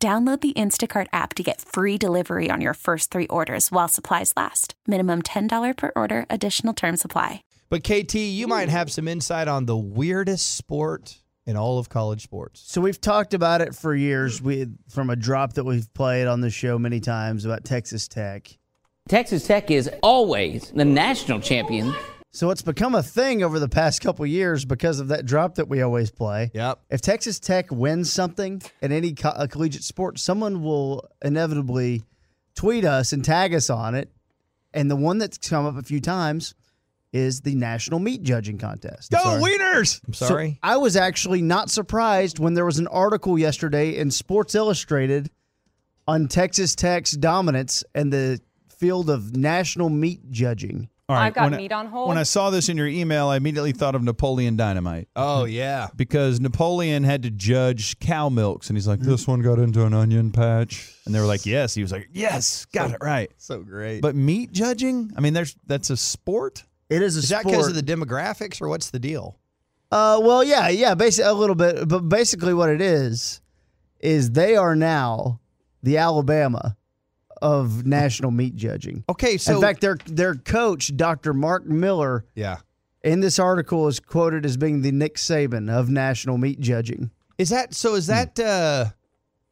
Download the Instacart app to get free delivery on your first three orders while supplies last. Minimum $10 per order, additional term supply. But KT, you might have some insight on the weirdest sport in all of college sports. So we've talked about it for years. We from a drop that we've played on the show many times about Texas Tech. Texas Tech is always the national champion. So it's become a thing over the past couple years because of that drop that we always play. Yep. If Texas Tech wins something in any co- collegiate sport, someone will inevitably tweet us and tag us on it. And the one that's come up a few times is the national meat judging contest. Go Wieners! I'm sorry. So I was actually not surprised when there was an article yesterday in Sports Illustrated on Texas Tech's dominance and the field of national meat judging. All right, I've got when I- meat on hold. When I saw this in your email, I immediately thought of Napoleon Dynamite. oh yeah. Because Napoleon had to judge cow milks, and he's like, "This one got into an onion patch," and they were like, "Yes." He was like, "Yes, got it right." So great. But meat judging, I mean, there's that's a sport. It is a sport is that because of the demographics or what's the deal? Uh, well, yeah, yeah, basically a little bit, but basically what it is is they are now the Alabama of national meat judging. Okay, so in fact, their their coach, Dr. Mark Miller, yeah. in this article is quoted as being the Nick Saban of national meat judging. Is that so? Is Hmm. that uh,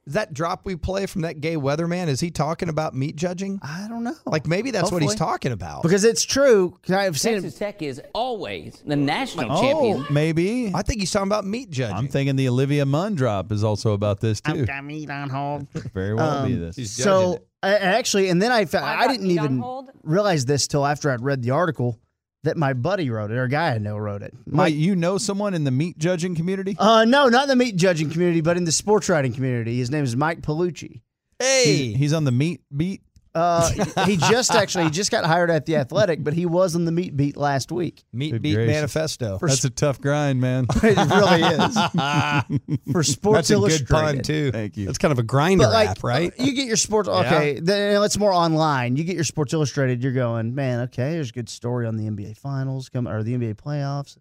that drop we play from that gay weatherman? Is he talking about meat judging? I don't know, Like maybe that's what he's talking about. because it's true. I've seen Texas Tech is always the national Oh, champion. maybe. I think he's talking about meat judging. I'm thinking the Olivia Munn drop is also about this too. I've got meat on hold. Very well be Um, this. He's judging So it. I, I actually, and then I found I've I didn't even realize this till after I'd read the article that my buddy wrote it or a guy I know wrote it. Wait, My, you know someone in the meat judging community? uh, no, not in the meat judging community, but in the sports writing community. His name is Mike Palucci. Hey, He's on the meat beat. Uh, he just actually he just got hired at the Athletic, but he was on the meat beat last week. meat Good beat gracious. manifesto. That's a tough grind, man. It really is for Sports That's a good Illustrated. pun too. Thank you. That's kind of a grinder like, app, right? You get your sports. Okay, then it's more online. You get your Sports Illustrated. You're going, man. Okay, there's a good story on the NBA Finals coming or the NBA playoffs.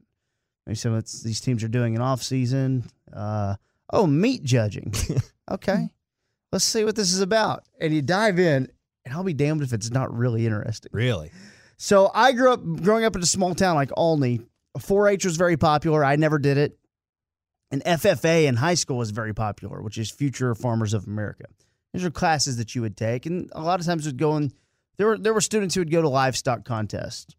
Maybe some of it's, these teams are doing an off season. Uh, oh, meat judging. okay, let's see what this is about. And you dive in, and I'll be damned if it's not really interesting. Really? So I grew up growing up in a small town like Olney. 4-H was very popular. I never did it. And FFA in high school was very popular, which is Future Farmers of America. These are classes that you would take, and a lot of times would go and there were there were students who would go to livestock contests.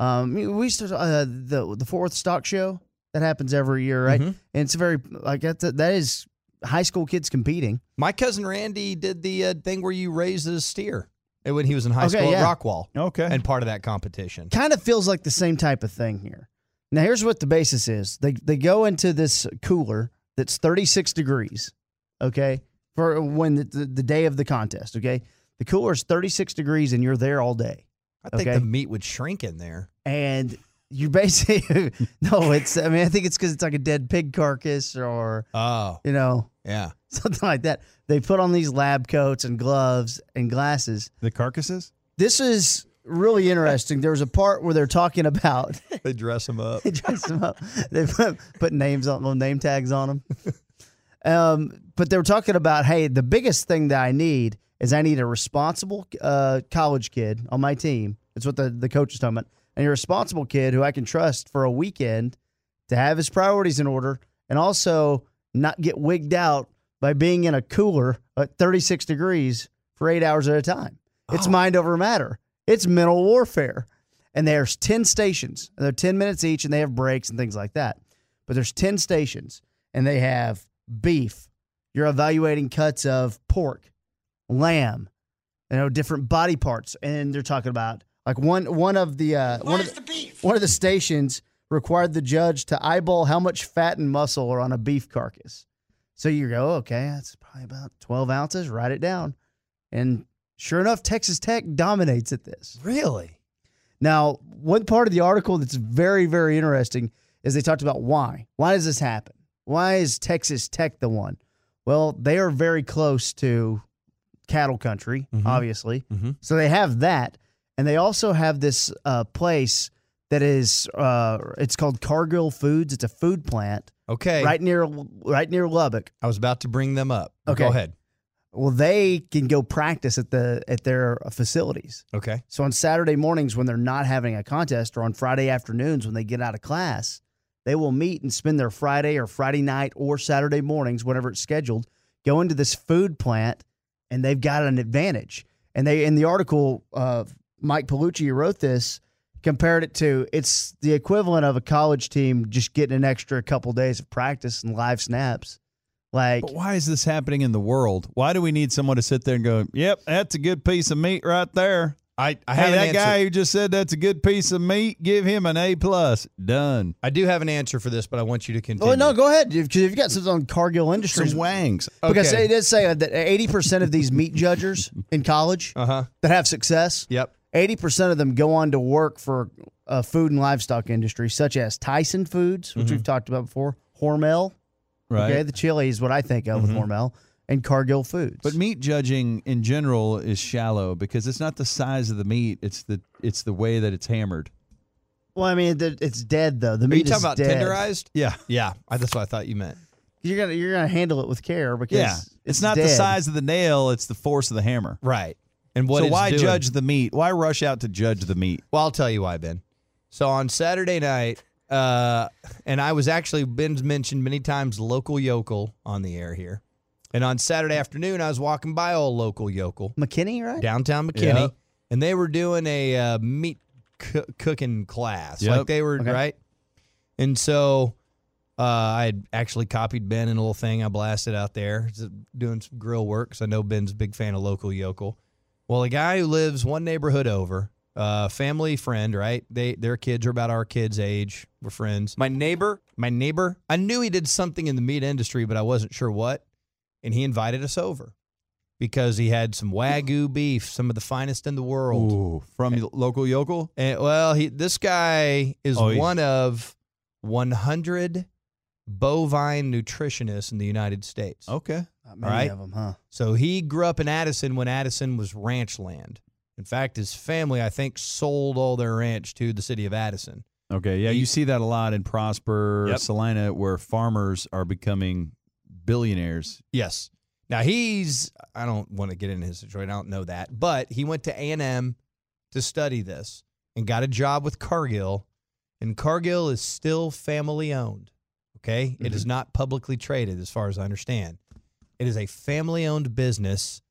Um, we used to uh, the the Fort Worth Stock Show that happens every year, right? Mhm. And it's a very like that. That is high school kids competing. My cousin Randy did the uh, thing where you raise a steer when he was in high Okay, school yeah. at Rockwall, Okay. and part of that competition. kind of feels like the same type of thing here. Now, here's what the basis is. They they go into this cooler that's 36 degrees, okay, for when the, the, the day of the contest, okay? The cooler is 36 degrees and you're there all day. I think Okay. the meat would shrink in there. And you basically, no, it's, I mean, I think it's because it's like a dead pig carcass or, Oh, you know, yeah. something like that. They put on these lab coats and gloves and glasses. the carcasses? This is really interesting. There was a part where they're talking about They dress them up. They dress them up. They put, put names on little name tags on them. um, but they were talking about, hey, the biggest thing that I need is I need a responsible uh, college kid on my team. That's what the, the coach is talking about. And a responsible kid who I can trust for a weekend to have his priorities in order and also not get wigged out by being in a cooler at 36 degrees for eight hours at a time. It's oh. mind over matter. It's mental warfare. And there's 10 stations. And they're 10 minutes each and they have breaks and things like that. But there's 10 stations and they have beef. You're evaluating cuts of pork, lamb, you know, different body parts. And they're talking about like one one of the uh one of the, one of the stations required the judge to eyeball how much fat and muscle are on a beef carcass. So you go, okay, that's probably about 12 ounces. Write it down. And sure enough, Texas Tech dominates at this. Really? Now, one part of the article that's very, very interesting is they talked about why. Why does this happen? Why is Texas Tech the one? Well, they are very close to cattle country, obviously. Mhm. So they have that. And they also have this uh, place that is, uh, it's called Cargill Foods. It's a food plant Okay. right near right near Lubbock. I was about to bring them up. Okay. Go ahead. Well, they can go practice at the at their facilities. Okay. So on Saturday mornings when they're not having a contest, or on Friday afternoons when they get out of class, they will meet and spend their Friday or Friday night or Saturday mornings, whenever it's scheduled, go into this food plant, and they've got an advantage. And they in the article, uh, Mike Palucci who wrote this compared it to it's the equivalent of a college team just getting an extra couple days of practice and live snaps. Like But why is this happening in the world? Why do we need someone to sit there and go, "Yep, that's a good piece of meat right there"? I, I hey, have that an answer. guy who just said that's a good piece of meat, give him an A plus. Done. I do have an answer for this, but I want you to continue. Oh no, go ahead. Because you've got something on Cargill industry Some Industries. wangs. Because Okay. it does say that eighty percent of these meat judgers in college Uh huh. that have success, Yep. Eighty percent of them go on to work for uh, food and livestock industry, such as Tyson Foods, which we've talked about before, Hormel. Right. Okay, the chili is what I think of with Hormel, and Cargill Foods. But meat judging in general is shallow because it's not the size of the meat; it's the it's the way that it's hammered. well, I mean, the- it's dead though. The Are meat you is talking about dead. tenderized? Yeah, Yeah. I, that's what I thought you meant. You're gonna you're gonna handle it with care because yeah. It's, not the size of the nail; it's the force of the hammer. Right. And what so it's why doing- judge the meat? Why rush out to judge the meat? Well, I'll tell you why, Ben. So on Saturday night, uh, and I was actually Ben's mentioned many times local yokel on the air here. And on Saturday afternoon, I was walking by old local yokel McKinney, right? downtown McKinney, Yep. and they were doing a uh, meat coo- cooking class. Yep. Like they were Okay. right. And so uh, I had actually copied Ben in a little thing. I blasted out there doing some grill work because I know Ben's a big fan of local yokel. Well, a guy who lives one neighborhood over, uh, family friend, right? They their kids are about our kids' age. We're friends. My neighbor, my neighbor, I knew he did something in the meat industry, but I wasn't sure what. And he invited us over because he had some wagyu beef, some of the finest in the world. Ooh, from the local yokel. And well, he this guy is Oh, one of 100 bovine nutritionist in the United States. Okay. Not many right. of them, huh? So he grew up in Addison when Addison was ranch land. In fact, his family, I think, sold all their ranch to the city of Addison. Okay. Yeah, He- you see that a lot in Prosper, Yep. Celina, where farmers are becoming billionaires. Yes. Now he's I don't want to get into his situation. I don't know that, but he went to A and M to study this and got a job with Cargill, and Cargill is still family owned. Okay, It is mm-hmm. not publicly traded, as far as I understand. It is a family owned business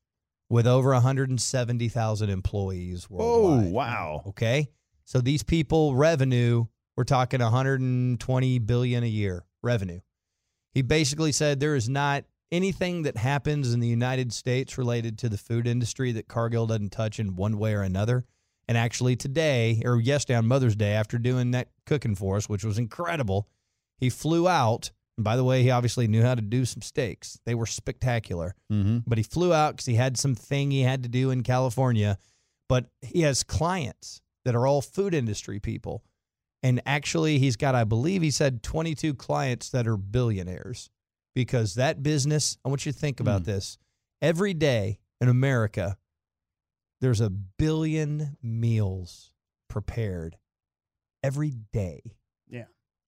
with over 170,000 employees oh, worldwide. Oh, wow. Okay. So these people revenue, we're talking 120 billion a year revenue. He basically said there is not anything that happens in the United States related to the food industry that Cargill doesn't touch in one way or another. And actually today, or yesterday on Mother's Day, after doing that cooking for us, which was incredible, he flew out. And by the way, he obviously knew how to do some steaks. They were spectacular Mm-hmm. but he flew out because he had some thing he had to do in California. But he has clients that are all food industry people. And actually, he's got, I believe he said 22 clients that are billionaires because that business, I want you to think about Mm. this. Every day in America, there's a billion meals prepared every day. Yeah.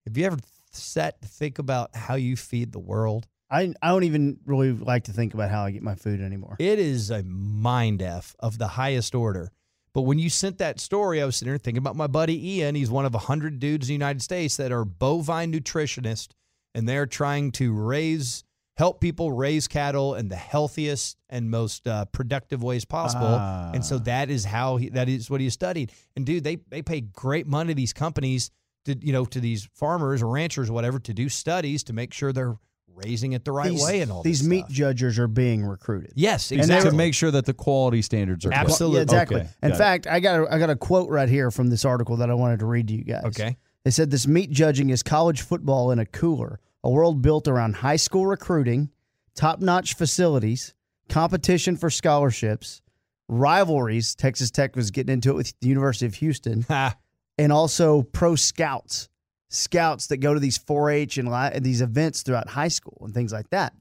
Have you ever sat to think about how you feed the world? I I don't even really like to think about how I get my food anymore. It is a mind F of the highest order. But when you sent that story, I was sitting there thinking about my buddy Ian. He's one of a hundred dudes in the United States that are bovine nutritionists, and they're trying to raise, help people raise cattle in the healthiest and most uh, productive ways possible. And so Ah. that is how he, that is what he studied. And dude, they they pay great money to these companies to you know to these farmers or ranchers or whatever to do studies to make sure they're raising it the right these, way and all these this meat stuff. judgers are being recruited. Yes, And to make sure that the quality standards are. Absolutely. Yeah, exactly. Okay, In got it. fact, I got a, I got a quote right here from this article that I wanted to read to you guys. Okay. They said this meat judging is college football in a cooler, a world built around high school recruiting, top notch facilities, competition for scholarships, rivalries. Texas Tech was getting into it with the University of Houston, Ha. And also pro scouts, scouts that go to these 4 H and li- these events throughout high school and things like that.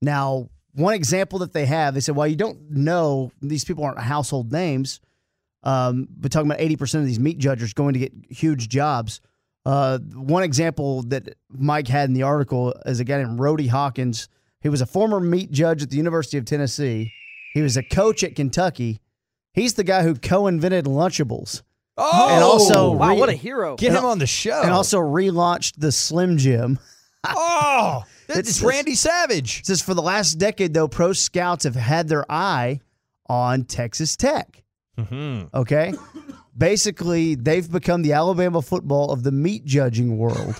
Now, one example that they have, they said, well, you don't know, these people aren't household names, um, but talking about 80% of these meat judges going to get huge jobs. Uh, one example that Mike had in the article is a guy named Rody Hawkins. He was a former meat judge at the University of Tennessee. He was a coach at Kentucky. He's the guy who co-invented Lunchables Oh, and also Wow, re- what a hero. get him on the show. and also relaunched the Slim Jim. oh, It's- it's Randy Savage. It says for the last decade, though, pro scouts have had their eye on Texas Tech. Mm-hmm. Okay. Basically, they've become the Alabama football of the meat judging world.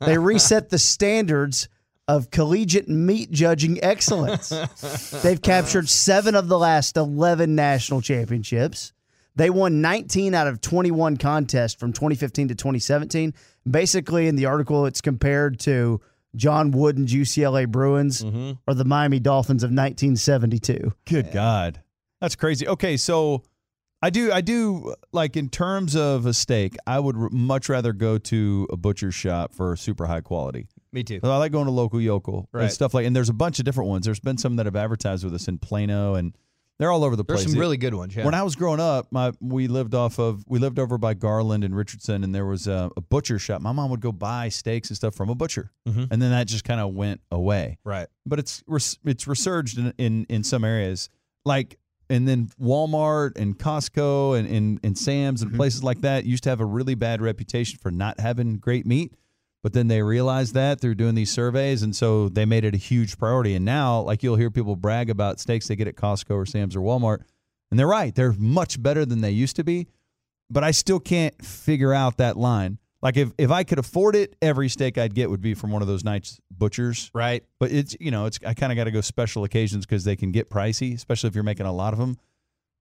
they reset the standards of collegiate meat judging excellence. They've captured seven of the last 11 national championships. They won 19 out of 21 contests from 2015 to 2017. Basically, in the article, it's compared to John Wooden's UCLA Bruins mm-hmm. or the Miami Dolphins of 1972. Good God, that's crazy. Okay, so I do, I do like in terms of a steak, I would r- much rather go to a butcher shop for super high quality. Me too. So I like going to local yokel and stuff like. And there's a bunch of different ones. There's been some that have advertised with us in Plano, and they're all over the There's place. There's some really good ones. Yeah. When I was growing up, my we lived off of we lived over by Garland and Richardson, and there was a, a butcher shop. My mom would go buy steaks and stuff from a butcher, Mhm. and then that just kind of went away. right. But it's res- it's resurged in, in in some areas, like and then Walmart and Costco and and, and Sam's and places like that used to have a really bad reputation for not having great meat. But then they realized that through doing these surveys, and so they made it a huge priority. And now, like you'll hear people brag about steaks they get at Costco or Sam's or Walmart, and they're right; they're much better than they used to be. But I still can't figure out that line. Like if if I could afford it, every steak I'd get would be from one of those nice butchers. Right. But it's you know it's I kind of got to go special occasions because they can get pricey, especially if you're making a lot of them.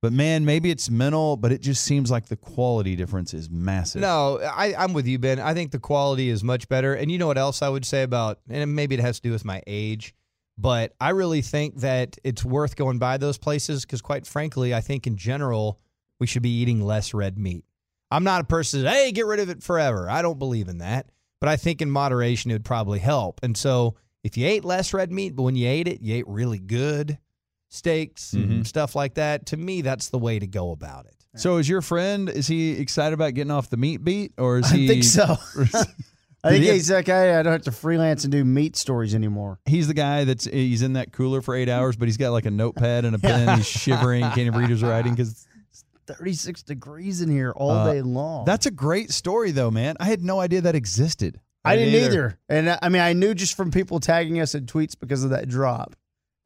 But man, maybe it's mental, but it just seems like the quality difference is massive. No, I, I'm with you, Ben. I think the quality is much better. And you know what else I would say about, and maybe it has to do with my age, but I really think that it's worth going by those places because, quite frankly, I think in general, we should be eating less red meat. I'm not a person that, hey, get rid of it forever. I don't believe in that. But I think in moderation, it would probably help. And so if you ate less red meat, but when you ate it, you ate really good steaks and stuff like that, to me, that's the way to go about it. So is your friend? Is he excited about getting off the meat beat, or is I he? think so. I think he's like, hey, I don't have to freelance and do meat stories anymore. He's the guy that's he's in that cooler for eight hours, but he's got like a notepad and a pen. He's shivering, can't even read his writing because 36 degrees in here all Uh, day long. that's a great story, though, man. I had no idea that existed. I didn't didn't either. And I I mean, I knew just from people tagging us in tweets because of that drop.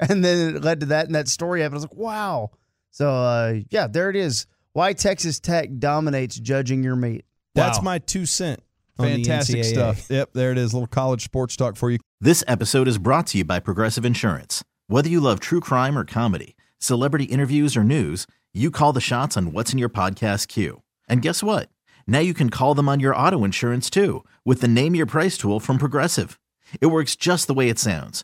And then it led to that and that story happened. I was like, wow. So, uh, yeah, there it is. Why Texas Tech dominates judging your meat. That's Wow. my two cent. Fantastic stuff. Yep, there it is. A little college sports talk for you. This episode is brought to you by Progressive Insurance. Whether you love true crime or comedy, celebrity interviews or news, you call the shots on what's in your podcast queue. And guess what? Now you can call them on your auto insurance too with the Name Your Price tool from Progressive. It works just the way it sounds.